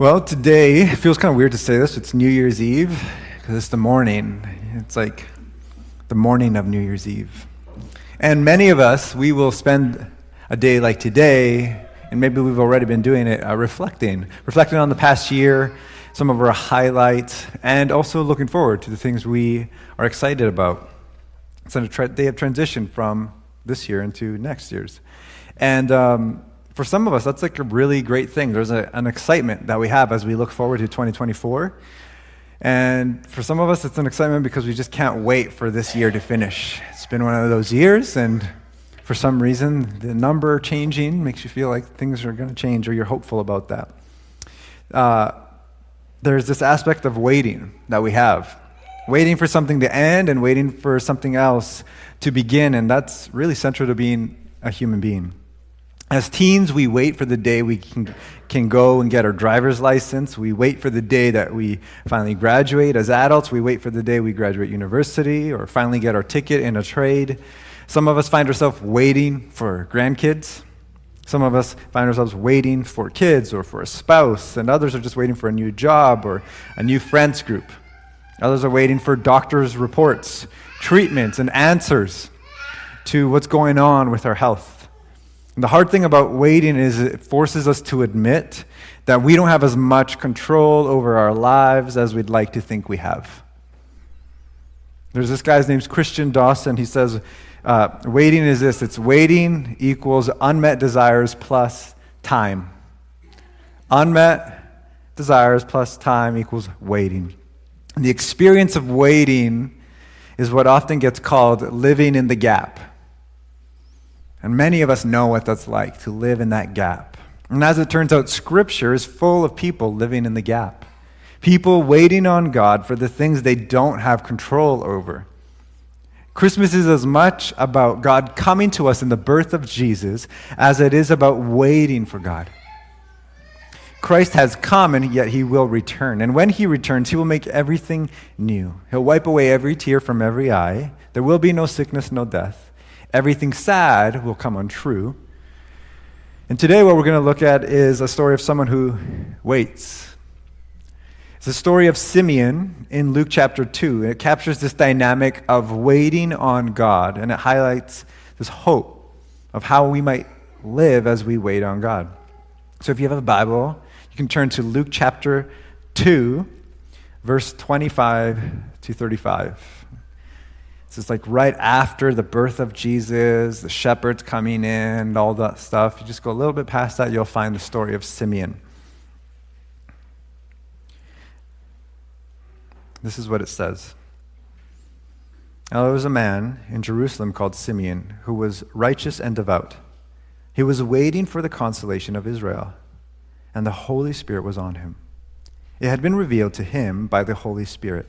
Well, today it feels kind of weird to say this. It's New Year's Eve because it's the morning. It's like the morning of New Year's Eve. And many of us, we will spend a day like today, and maybe we've already been doing it, uh, reflecting, reflecting on the past year, some of our highlights, and also looking forward to the things we are excited about. It's a tra- day of transition from this year into next year's. And um, for some of us, that's like a really great thing. There's a, an excitement that we have as we look forward to 2024. And for some of us, it's an excitement because we just can't wait for this year to finish. It's been one of those years, and for some reason, the number changing makes you feel like things are going to change, or you're hopeful about that. Uh, there's this aspect of waiting that we have waiting for something to end and waiting for something else to begin, and that's really central to being a human being. As teens, we wait for the day we can, can go and get our driver's license. We wait for the day that we finally graduate. As adults, we wait for the day we graduate university or finally get our ticket in a trade. Some of us find ourselves waiting for grandkids. Some of us find ourselves waiting for kids or for a spouse, and others are just waiting for a new job or a new friends group. Others are waiting for doctors' reports, treatments, and answers to what's going on with our health. The hard thing about waiting is it forces us to admit that we don't have as much control over our lives as we'd like to think we have. There's this guy's name's Christian Dawson. He says, uh, waiting is this it's waiting equals unmet desires plus time. Unmet desires plus time equals waiting. And the experience of waiting is what often gets called living in the gap. And many of us know what that's like to live in that gap. And as it turns out, Scripture is full of people living in the gap. People waiting on God for the things they don't have control over. Christmas is as much about God coming to us in the birth of Jesus as it is about waiting for God. Christ has come and yet he will return. And when he returns, he will make everything new. He'll wipe away every tear from every eye. There will be no sickness, no death everything sad will come untrue. And today, what we're going to look at is a story of someone who waits. It's the story of Simeon in Luke chapter 2. and It captures this dynamic of waiting on God, and it highlights this hope of how we might live as we wait on God. So, if you have a Bible, you can turn to Luke chapter 2, verse 25 to 35. So it's like right after the birth of Jesus, the shepherds coming in, all that stuff. You just go a little bit past that, you'll find the story of Simeon. This is what it says. Now there was a man in Jerusalem called Simeon who was righteous and devout. He was waiting for the consolation of Israel, and the Holy Spirit was on him. It had been revealed to him by the Holy Spirit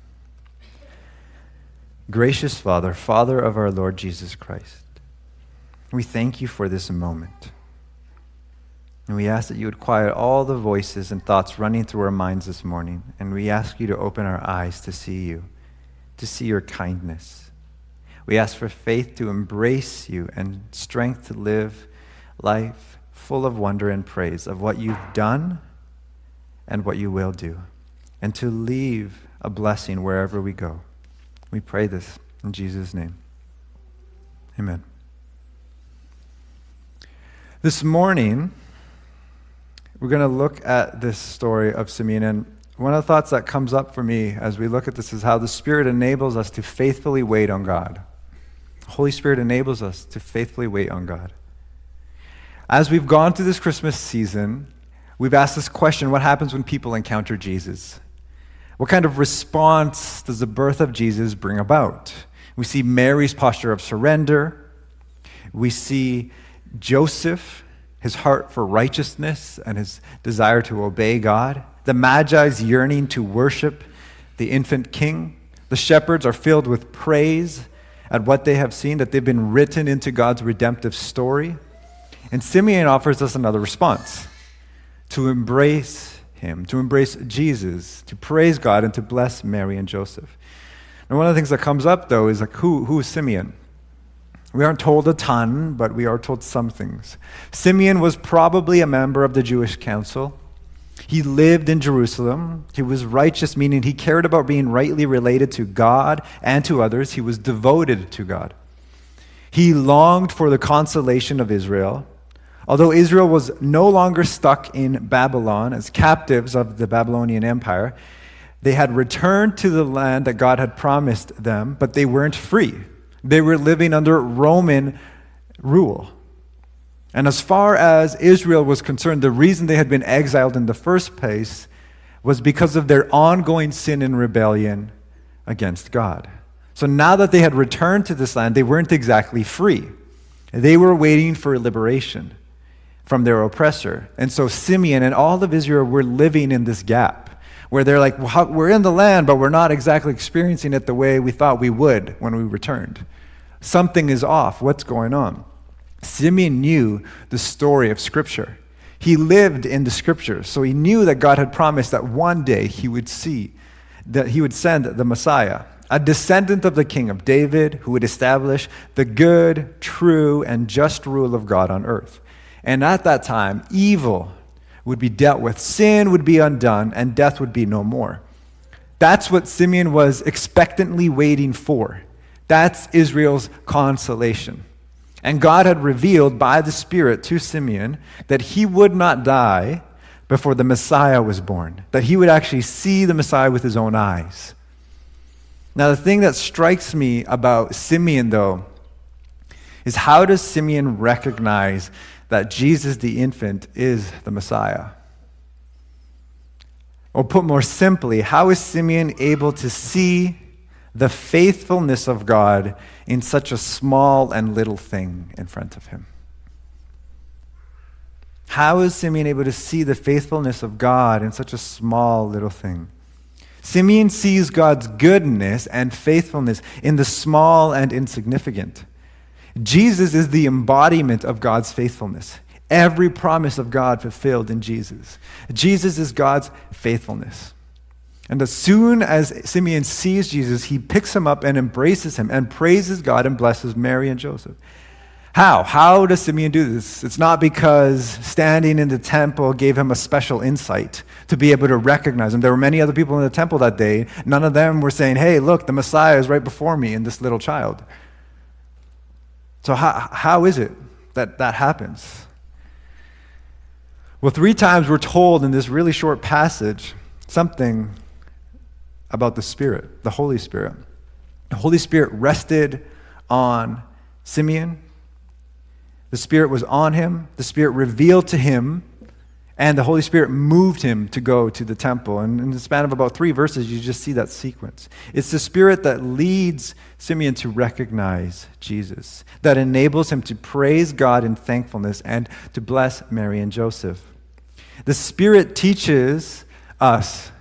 Gracious Father, Father of our Lord Jesus Christ, we thank you for this moment. And we ask that you would quiet all the voices and thoughts running through our minds this morning. And we ask you to open our eyes to see you, to see your kindness. We ask for faith to embrace you and strength to live life full of wonder and praise of what you've done and what you will do, and to leave a blessing wherever we go. We pray this in Jesus' name. Amen. This morning, we're going to look at this story of Simeon. And one of the thoughts that comes up for me as we look at this is how the Spirit enables us to faithfully wait on God. The Holy Spirit enables us to faithfully wait on God. As we've gone through this Christmas season, we've asked this question what happens when people encounter Jesus? What kind of response does the birth of Jesus bring about? We see Mary's posture of surrender. We see Joseph, his heart for righteousness and his desire to obey God the Magi's yearning to worship the infant king. The shepherds are filled with praise at what they have seen, that they've been written into God's redemptive story. And Simeon offers us another response to embrace him, to embrace Jesus, to praise God, and to bless Mary and Joseph. And one of the things that comes up, though, is like, who, who is Simeon? We aren't told a ton, but we are told some things. Simeon was probably a member of the Jewish council. He lived in Jerusalem. He was righteous, meaning he cared about being rightly related to God and to others. He was devoted to God. He longed for the consolation of Israel. Although Israel was no longer stuck in Babylon as captives of the Babylonian Empire, they had returned to the land that God had promised them, but they weren't free. They were living under Roman rule. And as far as Israel was concerned, the reason they had been exiled in the first place was because of their ongoing sin and rebellion against God. So now that they had returned to this land, they weren't exactly free. They were waiting for liberation from their oppressor. And so Simeon and all of Israel were living in this gap where they're like, well, we're in the land, but we're not exactly experiencing it the way we thought we would when we returned. Something is off. What's going on? Simeon knew the story of Scripture. He lived in the Scriptures, so he knew that God had promised that one day he would see, that he would send the Messiah, a descendant of the king of David who would establish the good, true, and just rule of God on earth. And at that time, evil would be dealt with, sin would be undone, and death would be no more. That's what Simeon was expectantly waiting for. That's Israel's consolation. And God had revealed by the Spirit to Simeon that he would not die before the Messiah was born, that he would actually see the Messiah with his own eyes. Now, the thing that strikes me about Simeon, though, is how does Simeon recognize that Jesus the infant is the Messiah? Or put more simply, how is Simeon able to see the faithfulness of God in such a small and little thing in front of him. How is Simeon able to see the faithfulness of God in such a small little thing? Simeon sees God's goodness and faithfulness in the small and insignificant. Jesus is the embodiment of God's faithfulness. Every promise of God fulfilled in Jesus. Jesus is God's faithfulness. And as soon as Simeon sees Jesus, he picks him up and embraces him and praises God and blesses Mary and Joseph. How? How does Simeon do this? It's not because standing in the temple gave him a special insight to be able to recognize him. There were many other people in the temple that day. None of them were saying, hey, look, the Messiah is right before me in this little child. So, how, how is it that that happens? Well, three times we're told in this really short passage something about the Spirit, the Holy Spirit. The Holy Spirit rested on Simeon. The Spirit was on him. The Spirit revealed to him, and the Holy Spirit moved him to go to the temple. And in the span of about three verses, you just see that sequence. It's the Spirit that leads Simeon to recognize Jesus, that enables him to praise God in thankfulness and to bless Mary and Joseph. The Spirit teaches us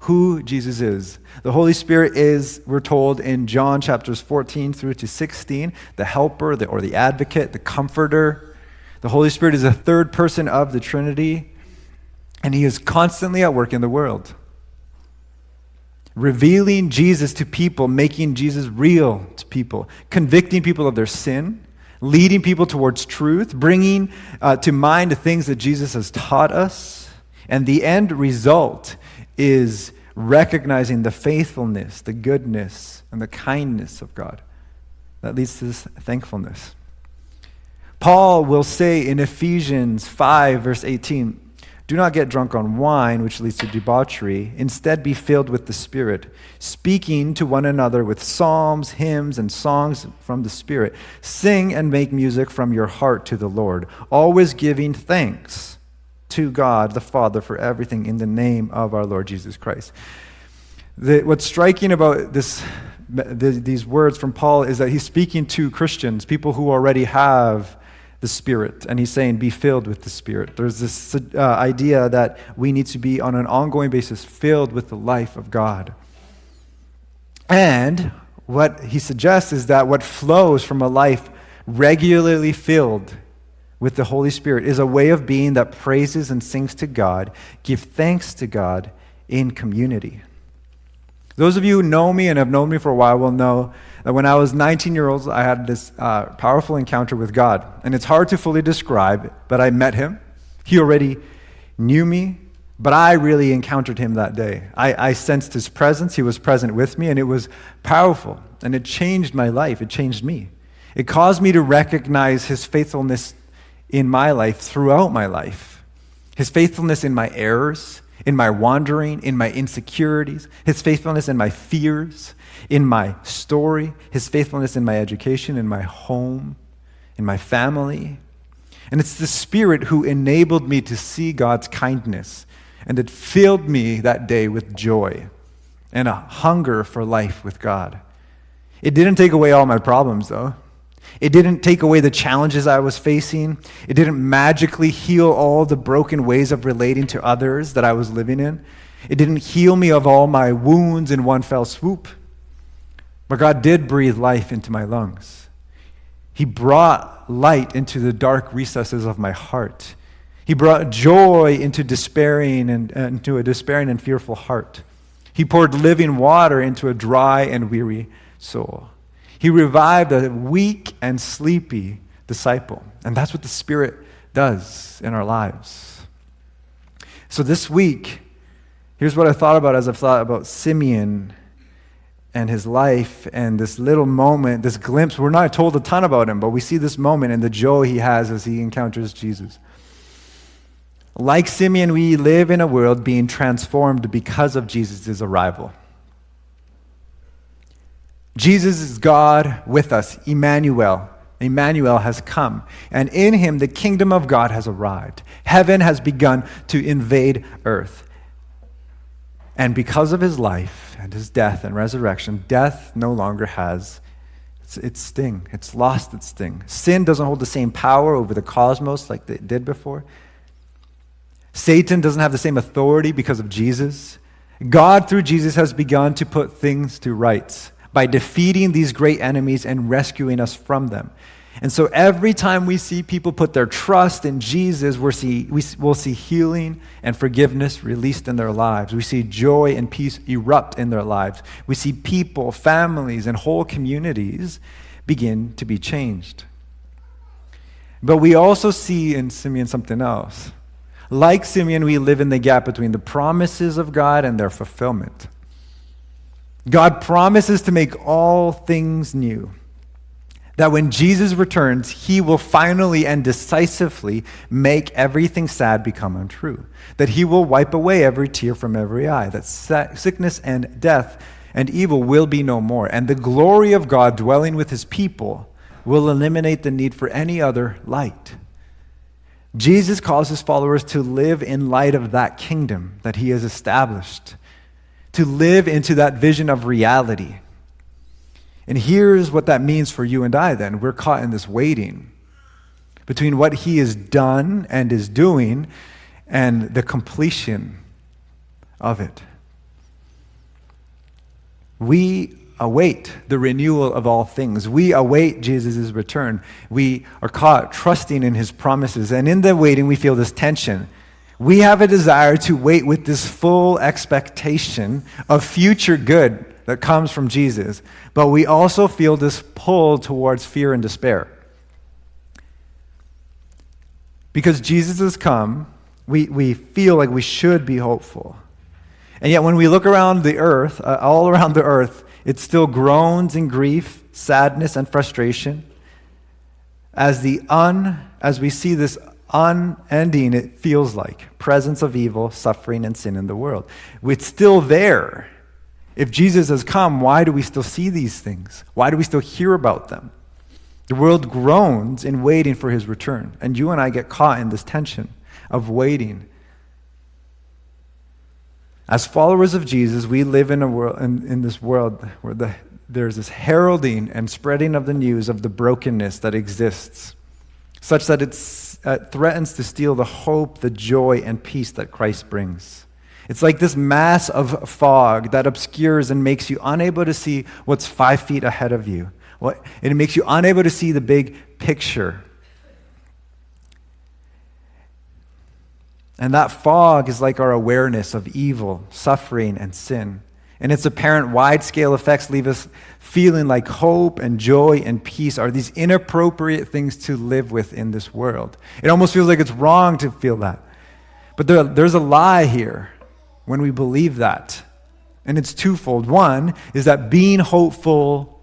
who Jesus is. The Holy Spirit is, we're told in John chapters 14 through to 16, the helper the, or the advocate, the comforter. The Holy Spirit is a third person of the Trinity, and he is constantly at work in the world. Revealing Jesus to people, making Jesus real to people, convicting people of their sin, leading people towards truth, bringing uh, to mind the things that Jesus has taught us. And the end result is recognizing the faithfulness, the goodness, and the kindness of God. That leads to this thankfulness. Paul will say in Ephesians 5, verse 18, Do not get drunk on wine, which leads to debauchery. Instead, be filled with the Spirit, speaking to one another with psalms, hymns, and songs from the Spirit. Sing and make music from your heart to the Lord, always giving thanks to God the Father for everything in the name of our Lord Jesus Christ. The, what's striking about this, the, these words from Paul is that he's speaking to Christians, people who already have the Spirit. And he's saying, be filled with the Spirit. There's this uh, idea that we need to be on an ongoing basis filled with the life of God. And what he suggests is that what flows from a life regularly filled with the Holy Spirit is a way of being that praises and sings to God, give thanks to God in community. Those of you who know me and have known me for a while will know that when I was 19 years old, I had this uh, powerful encounter with God. And it's hard to fully describe, but I met him. He already knew me, but I really encountered him that day. I, I sensed his presence. He was present with me, and it was powerful. And it changed my life. It changed me. It caused me to recognize his faithfulness in my life throughout my life. His faithfulness in my errors, in my wandering, in my insecurities, his faithfulness in my fears, in my story, his faithfulness in my education, in my home, in my family. And it's the Spirit who enabled me to see God's kindness. And it filled me that day with joy and a hunger for life with God. It didn't take away all my problems, though. It didn't take away the challenges I was facing. It didn't magically heal all the broken ways of relating to others that I was living in. It didn't heal me of all my wounds in one fell swoop. But God did breathe life into my lungs. He brought light into the dark recesses of my heart. He brought joy into despairing and uh, into a despairing and fearful heart. He poured living water into a dry and weary soul. He revived a weak and sleepy disciple. And that's what the Spirit does in our lives. So this week, here's what I thought about as I've thought about Simeon and his life and this little moment, this glimpse. We're not told a ton about him, but we see this moment and the joy he has as he encounters Jesus. Like Simeon, we live in a world being transformed because of Jesus' arrival. Jesus is God with us, Emmanuel. Emmanuel has come, and in him the kingdom of God has arrived. Heaven has begun to invade earth. And because of his life and his death and resurrection, death no longer has its, its sting. It's lost its sting. Sin doesn't hold the same power over the cosmos like it did before. Satan doesn't have the same authority because of Jesus. God, through Jesus, has begun to put things to rights by defeating these great enemies and rescuing us from them. And so every time we see people put their trust in Jesus, we see, we, will see healing and forgiveness released in their lives. We see joy and peace erupt in their lives. We see people, families, and whole communities begin to be changed. But we also see in Simeon something else. Like Simeon, we live in the gap between the promises of God and their fulfillment. God promises to make all things new. That when Jesus returns, he will finally and decisively make everything sad become untrue. That he will wipe away every tear from every eye. That sickness and death and evil will be no more. And the glory of God dwelling with his people will eliminate the need for any other light. Jesus calls his followers to live in light of that kingdom that he has established to live into that vision of reality. And here's what that means for you and I then. We're caught in this waiting between what he has done and is doing and the completion of it. We await the renewal of all things. We await Jesus' return. We are caught trusting in his promises. And in the waiting, we feel this tension we have a desire to wait with this full expectation of future good that comes from Jesus, but we also feel this pull towards fear and despair. Because Jesus has come, we, we feel like we should be hopeful. And yet, when we look around the earth, uh, all around the earth, it still groans in grief, sadness, and frustration as, the un, as we see this unending it feels like presence of evil, suffering, and sin in the world. It's still there. If Jesus has come, why do we still see these things? Why do we still hear about them? The world groans in waiting for his return. And you and I get caught in this tension of waiting. As followers of Jesus, we live in, a world, in, in this world where the, there's this heralding and spreading of the news of the brokenness that exists, such that it uh, threatens to steal the hope, the joy, and peace that Christ brings. It's like this mass of fog that obscures and makes you unable to see what's five feet ahead of you. What, it makes you unable to see the big picture. And that fog is like our awareness of evil, suffering, and sin. And its apparent wide scale effects leave us feeling like hope and joy and peace are these inappropriate things to live with in this world. It almost feels like it's wrong to feel that. But there, there's a lie here when we believe that. And it's twofold. One is that being hopeful,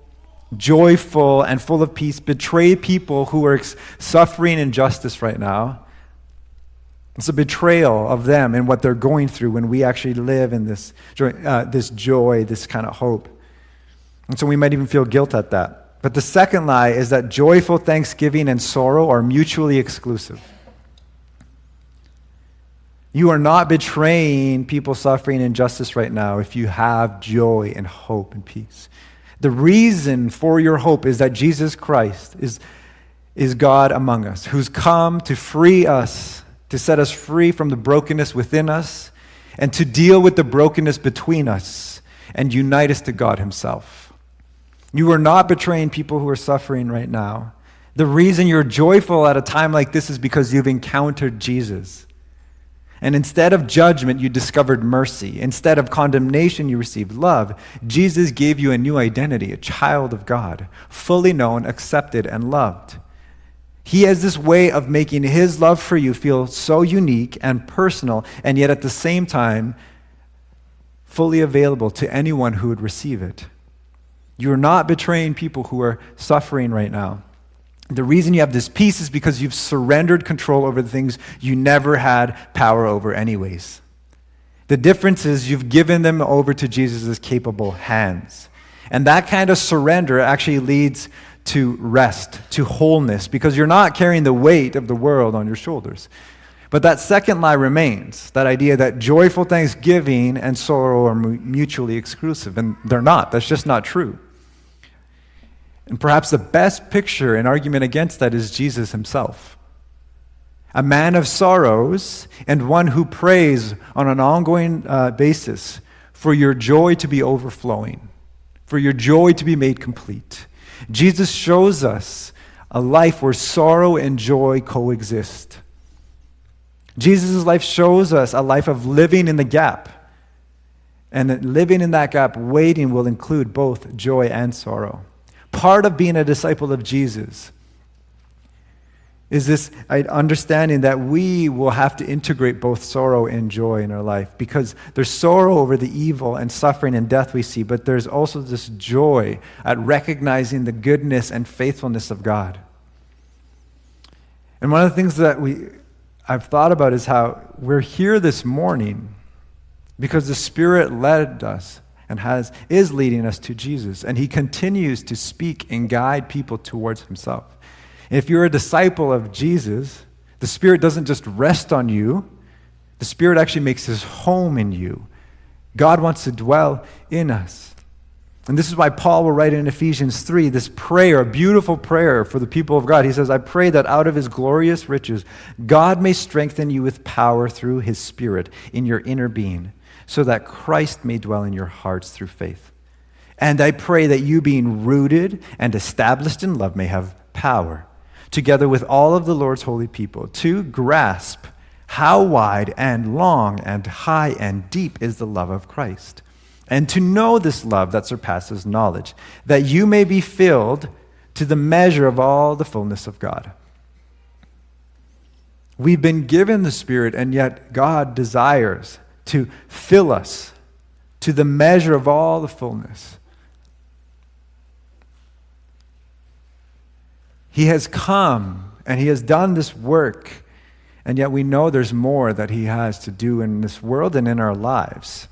joyful, and full of peace betray people who are suffering injustice right now. It's a betrayal of them and what they're going through when we actually live in this joy, uh, this joy, this kind of hope. And so we might even feel guilt at that. But the second lie is that joyful thanksgiving and sorrow are mutually exclusive. You are not betraying people suffering injustice right now if you have joy and hope and peace. The reason for your hope is that Jesus Christ is, is God among us, who's come to free us, to set us free from the brokenness within us, and to deal with the brokenness between us and unite us to God Himself. You are not betraying people who are suffering right now. The reason you're joyful at a time like this is because you've encountered Jesus. And instead of judgment, you discovered mercy. Instead of condemnation, you received love. Jesus gave you a new identity, a child of God, fully known, accepted, and loved. He has this way of making his love for you feel so unique and personal, and yet at the same time, fully available to anyone who would receive it. You're not betraying people who are suffering right now. The reason you have this peace is because you've surrendered control over the things you never had power over, anyways. The difference is you've given them over to Jesus' capable hands. And that kind of surrender actually leads to rest, to wholeness, because you're not carrying the weight of the world on your shoulders. But that second lie remains that idea that joyful thanksgiving and sorrow are mutually exclusive. And they're not. That's just not true. And perhaps the best picture and argument against that is Jesus himself. A man of sorrows and one who prays on an ongoing uh, basis for your joy to be overflowing, for your joy to be made complete. Jesus shows us a life where sorrow and joy coexist. Jesus' life shows us a life of living in the gap. And that living in that gap, waiting will include both joy and sorrow part of being a disciple of Jesus is this understanding that we will have to integrate both sorrow and joy in our life because there's sorrow over the evil and suffering and death we see, but there's also this joy at recognizing the goodness and faithfulness of God. And one of the things that we, I've thought about is how we're here this morning because the Spirit led us and has, is leading us to Jesus. And he continues to speak and guide people towards himself. If you're a disciple of Jesus, the Spirit doesn't just rest on you, the Spirit actually makes his home in you. God wants to dwell in us. And this is why Paul will write in Ephesians 3 this prayer, a beautiful prayer for the people of God. He says, I pray that out of his glorious riches, God may strengthen you with power through his Spirit in your inner being so that Christ may dwell in your hearts through faith. And I pray that you, being rooted and established in love, may have power, together with all of the Lord's holy people, to grasp how wide and long and high and deep is the love of Christ, and to know this love that surpasses knowledge, that you may be filled to the measure of all the fullness of God. We've been given the Spirit, and yet God desires to fill us to the measure of all the fullness. He has come and He has done this work And yet we know there's more that He has to do in this world and in our lives.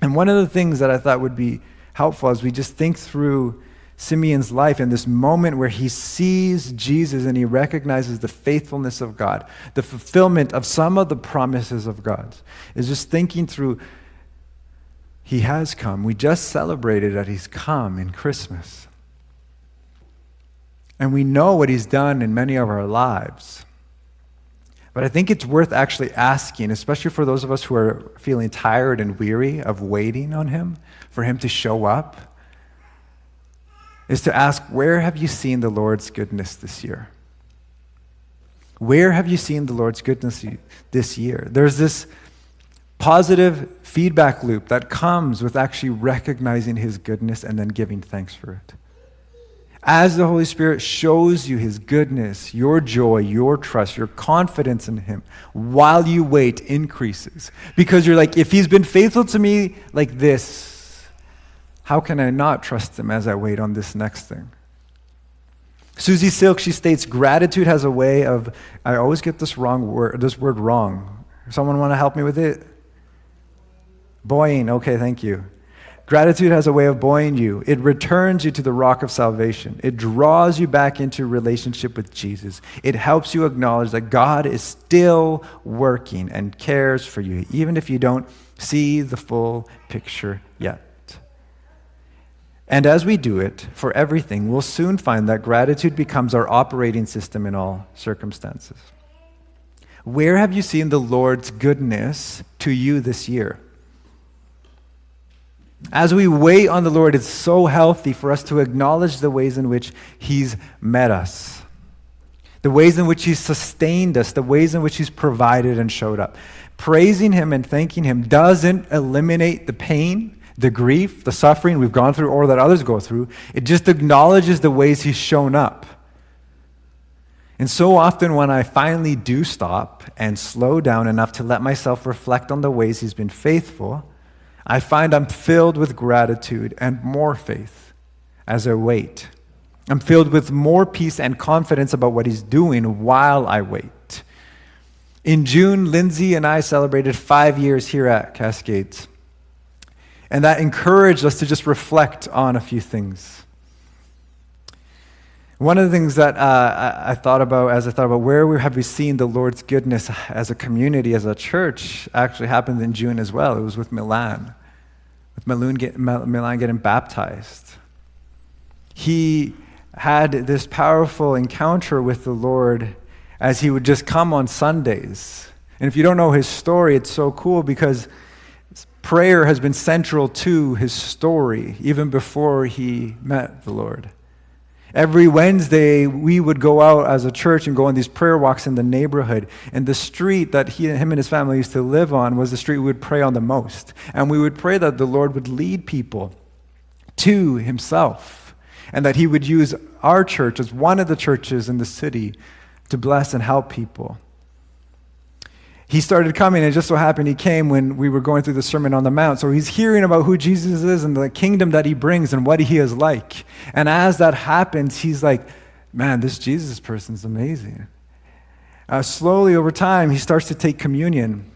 And one of the things that I thought would be helpful as we just think through Simeon's life in this moment where he sees Jesus and he recognizes the faithfulness of God, the fulfillment of some of the promises of God, is just thinking through he has come. We just celebrated that he's come in Christmas. And we know what he's done in many of our lives. But I think it's worth actually asking, especially for those of us who are feeling tired and weary of waiting on him, for him to show up, is to ask, where have you seen the Lord's goodness this year? Where have you seen the Lord's goodness this year? There's this positive feedback loop that comes with actually recognizing his goodness and then giving thanks for it. As the Holy Spirit shows you his goodness, your joy, your trust, your confidence in him, while you wait increases. Because you're like, if he's been faithful to me like this, how can I not trust him as I wait on this next thing? Susie Silk, she states, gratitude has a way of, I always get this wrong word, this word wrong. Someone want to help me with it? Buoying, okay, thank you. Gratitude has a way of buoying you. It returns you to the rock of salvation. It draws you back into relationship with Jesus. It helps you acknowledge that God is still working and cares for you, even if you don't see the full picture yet. And as we do it for everything, we'll soon find that gratitude becomes our operating system in all circumstances. Where have you seen the Lord's goodness to you this year? As we wait on the Lord, it's so healthy for us to acknowledge the ways in which He's met us, the ways in which He's sustained us, the ways in which He's provided and showed up. Praising Him and thanking Him doesn't eliminate the pain, the grief, the suffering we've gone through or that others go through. It just acknowledges the ways He's shown up. And so often, when I finally do stop and slow down enough to let myself reflect on the ways He's been faithful, I find I'm filled with gratitude and more faith as I wait. I'm filled with more peace and confidence about what He's doing while I wait. In June, Lindsay and I celebrated five years here at Cascades. And that encouraged us to just reflect on a few things. One of the things that uh, I thought about as I thought about where we, have we seen the Lord's goodness as a community, as a church, actually happened in June as well. It was with Milan, with Milan, get, Milan getting baptized. He had this powerful encounter with the Lord as he would just come on Sundays. And if you don't know his story, it's so cool because prayer has been central to his story even before he met the Lord. Every Wednesday, we would go out as a church and go on these prayer walks in the neighborhood. And the street that he, and him and his family used to live on was the street we would pray on the most. And we would pray that the Lord would lead people to himself and that he would use our church as one of the churches in the city to bless and help people he started coming, and just so happened he came when we were going through the Sermon on the Mount. So he's hearing about who Jesus is and the kingdom that he brings and what he is like. And as that happens, he's like, man, this Jesus person is amazing. Uh, slowly over time, he starts to take communion.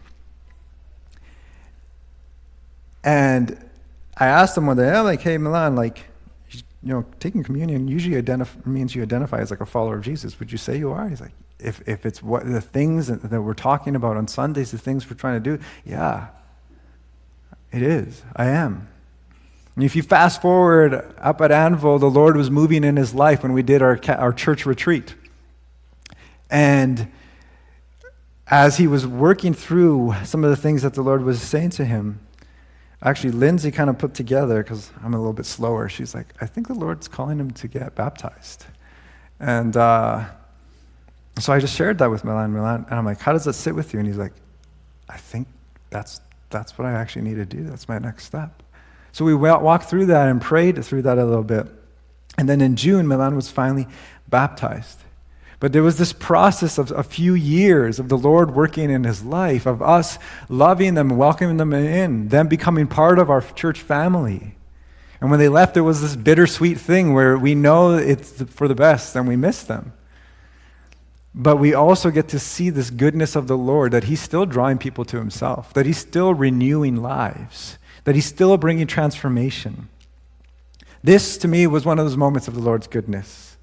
And I asked him one day, I'm like, hey, Milan, like, you know, taking communion usually identif- means you identify as like a follower of Jesus. Would you say you are? He's like, if, if it's what the things that, we're talking about on Sundays, the things we're trying to do, yeah, it is. I am. And if you fast forward up at Anvil, the Lord was moving in his life when we did our, our church retreat. And as he was working through some of the things that the Lord was saying to him, actually, Lindsay kind of put together, because I'm a little bit slower, she's like, I think the Lord's calling him to get baptized. And uh, so I just shared that with Milan, Milan, and I'm like, how does that sit with you? And he's like, I think that's, that's what I actually need to do. That's my next step. So we walked through that and prayed through that a little bit. And then in June, Milan was finally baptized. But there was this process of a few years of the Lord working in his life, of us loving them, welcoming them in, them becoming part of our church family. And when they left, there was this bittersweet thing where we know it's for the best and we miss them. But we also get to see this goodness of the Lord that He's still drawing people to Himself, that He's still renewing lives, that He's still bringing transformation. This, to me, was one of those moments of the Lord's goodness.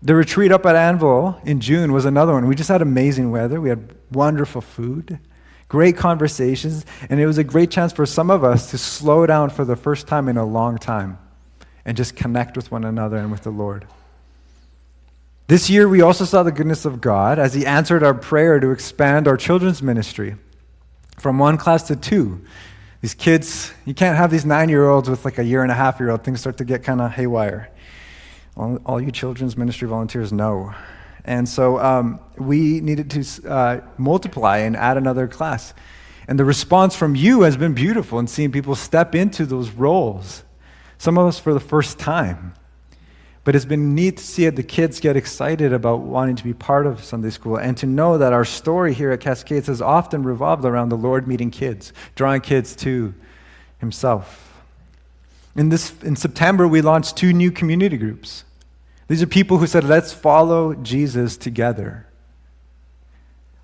The retreat up at Anvil in June was another one. We just had amazing weather, we had wonderful food, great conversations, and it was a great chance for some of us to slow down for the first time in a long time and just connect with one another and with the Lord. This year, we also saw the goodness of God as He answered our prayer to expand our children's ministry from one class to two. These kids, you can't have these nine year olds with like a year and a half year old. Things start to get kind of haywire. All, all, you children's ministry volunteers know. And so um, we needed to uh, multiply and add another class. And the response from you has been beautiful in seeing people step into those roles, some of us for the first time. But it's been neat to see the kids get excited about wanting to be part of Sunday school and to know that our story here at Cascades has often revolved around the Lord meeting kids, drawing kids to Himself. In, this, in September, we launched two new community groups. These are people who said, let's follow Jesus together.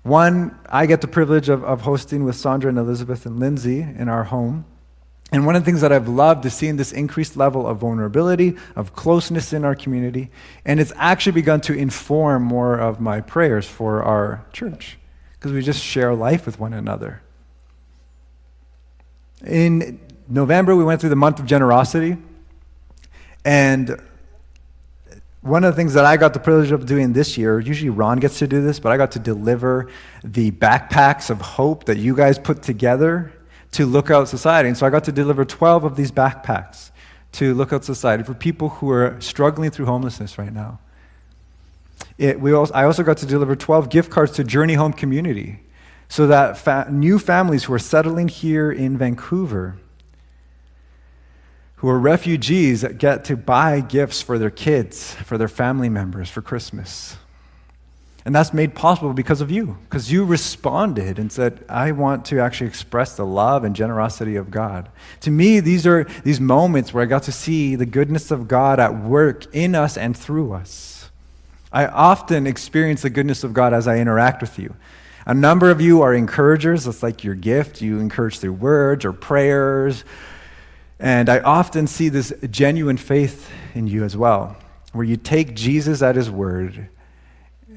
One, I get the privilege of, of hosting with Sandra and Elizabeth and Lindsay in our home. And one of the things that I've loved is seeing this increased level of vulnerability, of closeness in our community. And it's actually begun to inform more of my prayers for our church because we just share life with one another. In November, we went through the month of generosity. And one of the things that I got the privilege of doing this year, usually Ron gets to do this, but I got to deliver the backpacks of hope that you guys put together to Lookout Society. And so I got to deliver 12 of these backpacks to Lookout Society for people who are struggling through homelessness right now. It, we also, I also got to deliver 12 gift cards to Journey Home Community so that fa- new families who are settling here in Vancouver, who are refugees, get to buy gifts for their kids, for their family members for Christmas. And that's made possible because of you, because you responded and said, I want to actually express the love and generosity of God. To me, these are these moments where I got to see the goodness of God at work in us and through us. I often experience the goodness of God as I interact with you. A number of you are encouragers. That's like your gift. You encourage through words or prayers. And I often see this genuine faith in you as well, where you take Jesus at his word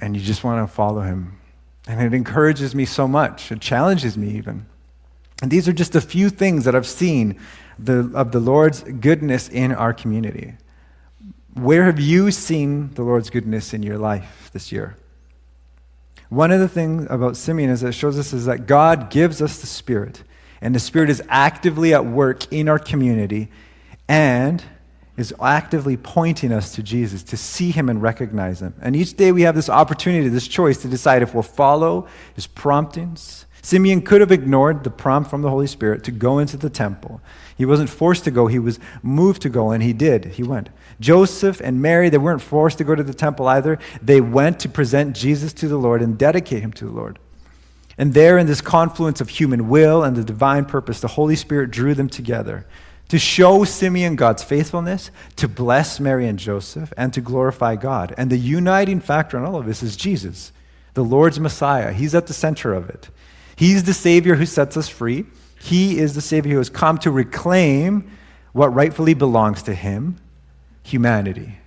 and you just want to follow him. And it encourages me so much. It challenges me even. And these are just a few things that I've seen the, of the Lord's goodness in our community. Where have you seen the Lord's goodness in your life this year? One of the things about Simeon is that it shows us is that God gives us the Spirit, and the Spirit is actively at work in our community, and is actively pointing us to Jesus, to see him and recognize him. And each day we have this opportunity, this choice to decide if we'll follow his promptings. Simeon could have ignored the prompt from the Holy Spirit to go into the temple. He wasn't forced to go, he was moved to go, and he did. He went. Joseph and Mary, they weren't forced to go to the temple either. They went to present Jesus to the Lord and dedicate him to the Lord. And there, in this confluence of human will and the divine purpose, the Holy Spirit drew them together to show Simeon God's faithfulness, to bless Mary and Joseph, and to glorify God. And the uniting factor in all of this is Jesus, the Lord's Messiah. He's at the center of it. He's the Savior who sets us free. He is the Savior who has come to reclaim what rightfully belongs to Him humanity.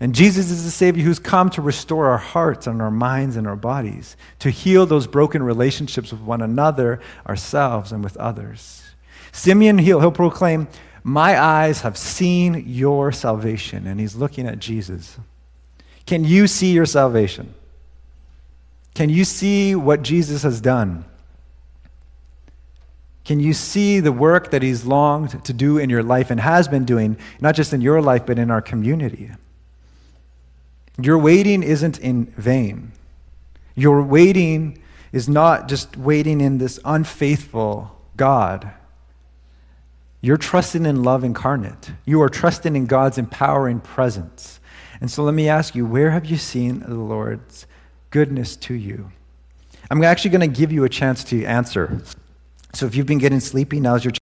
And Jesus is the Savior who's come to restore our hearts and our minds and our bodies, to heal those broken relationships with one another, ourselves, and with others. Simeon, he'll, he'll proclaim, My eyes have seen your salvation. And he's looking at Jesus. Can you see your salvation? Can you see what Jesus has done? Can you see the work that he's longed to do in your life and has been doing, not just in your life, but in our community? Your waiting isn't in vain. Your waiting is not just waiting in this unfaithful God you're trusting in love incarnate. You are trusting in God's empowering presence. And so let me ask you, where have you seen the Lord's goodness to you? I'm actually going to give you a chance to answer. So if you've been getting sleepy, now's your chance.